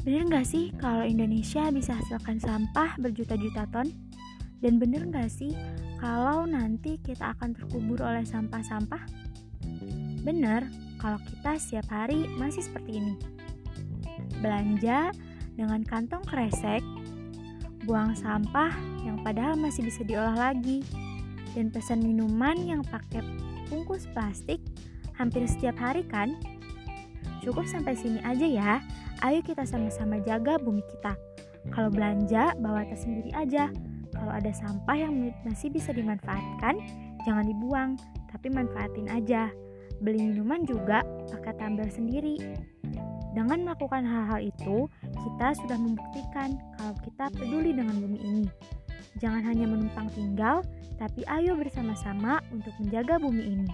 Bener nggak sih kalau Indonesia bisa hasilkan sampah berjuta-juta ton? Dan bener nggak sih kalau nanti kita akan terkubur oleh sampah-sampah? Bener, kalau kita setiap hari masih seperti ini. Belanja dengan kantong kresek, buang sampah yang padahal masih bisa diolah lagi, dan pesan minuman yang pakai bungkus plastik hampir setiap hari kan? Cukup sampai sini aja ya. Ayo kita sama-sama jaga bumi kita. Kalau belanja, bawa tas sendiri aja. Kalau ada sampah yang masih bisa dimanfaatkan, jangan dibuang, tapi manfaatin aja. Beli minuman juga pakai tumbler sendiri. Dengan melakukan hal-hal itu, kita sudah membuktikan kalau kita peduli dengan bumi ini. Jangan hanya menumpang tinggal, tapi ayo bersama-sama untuk menjaga bumi ini.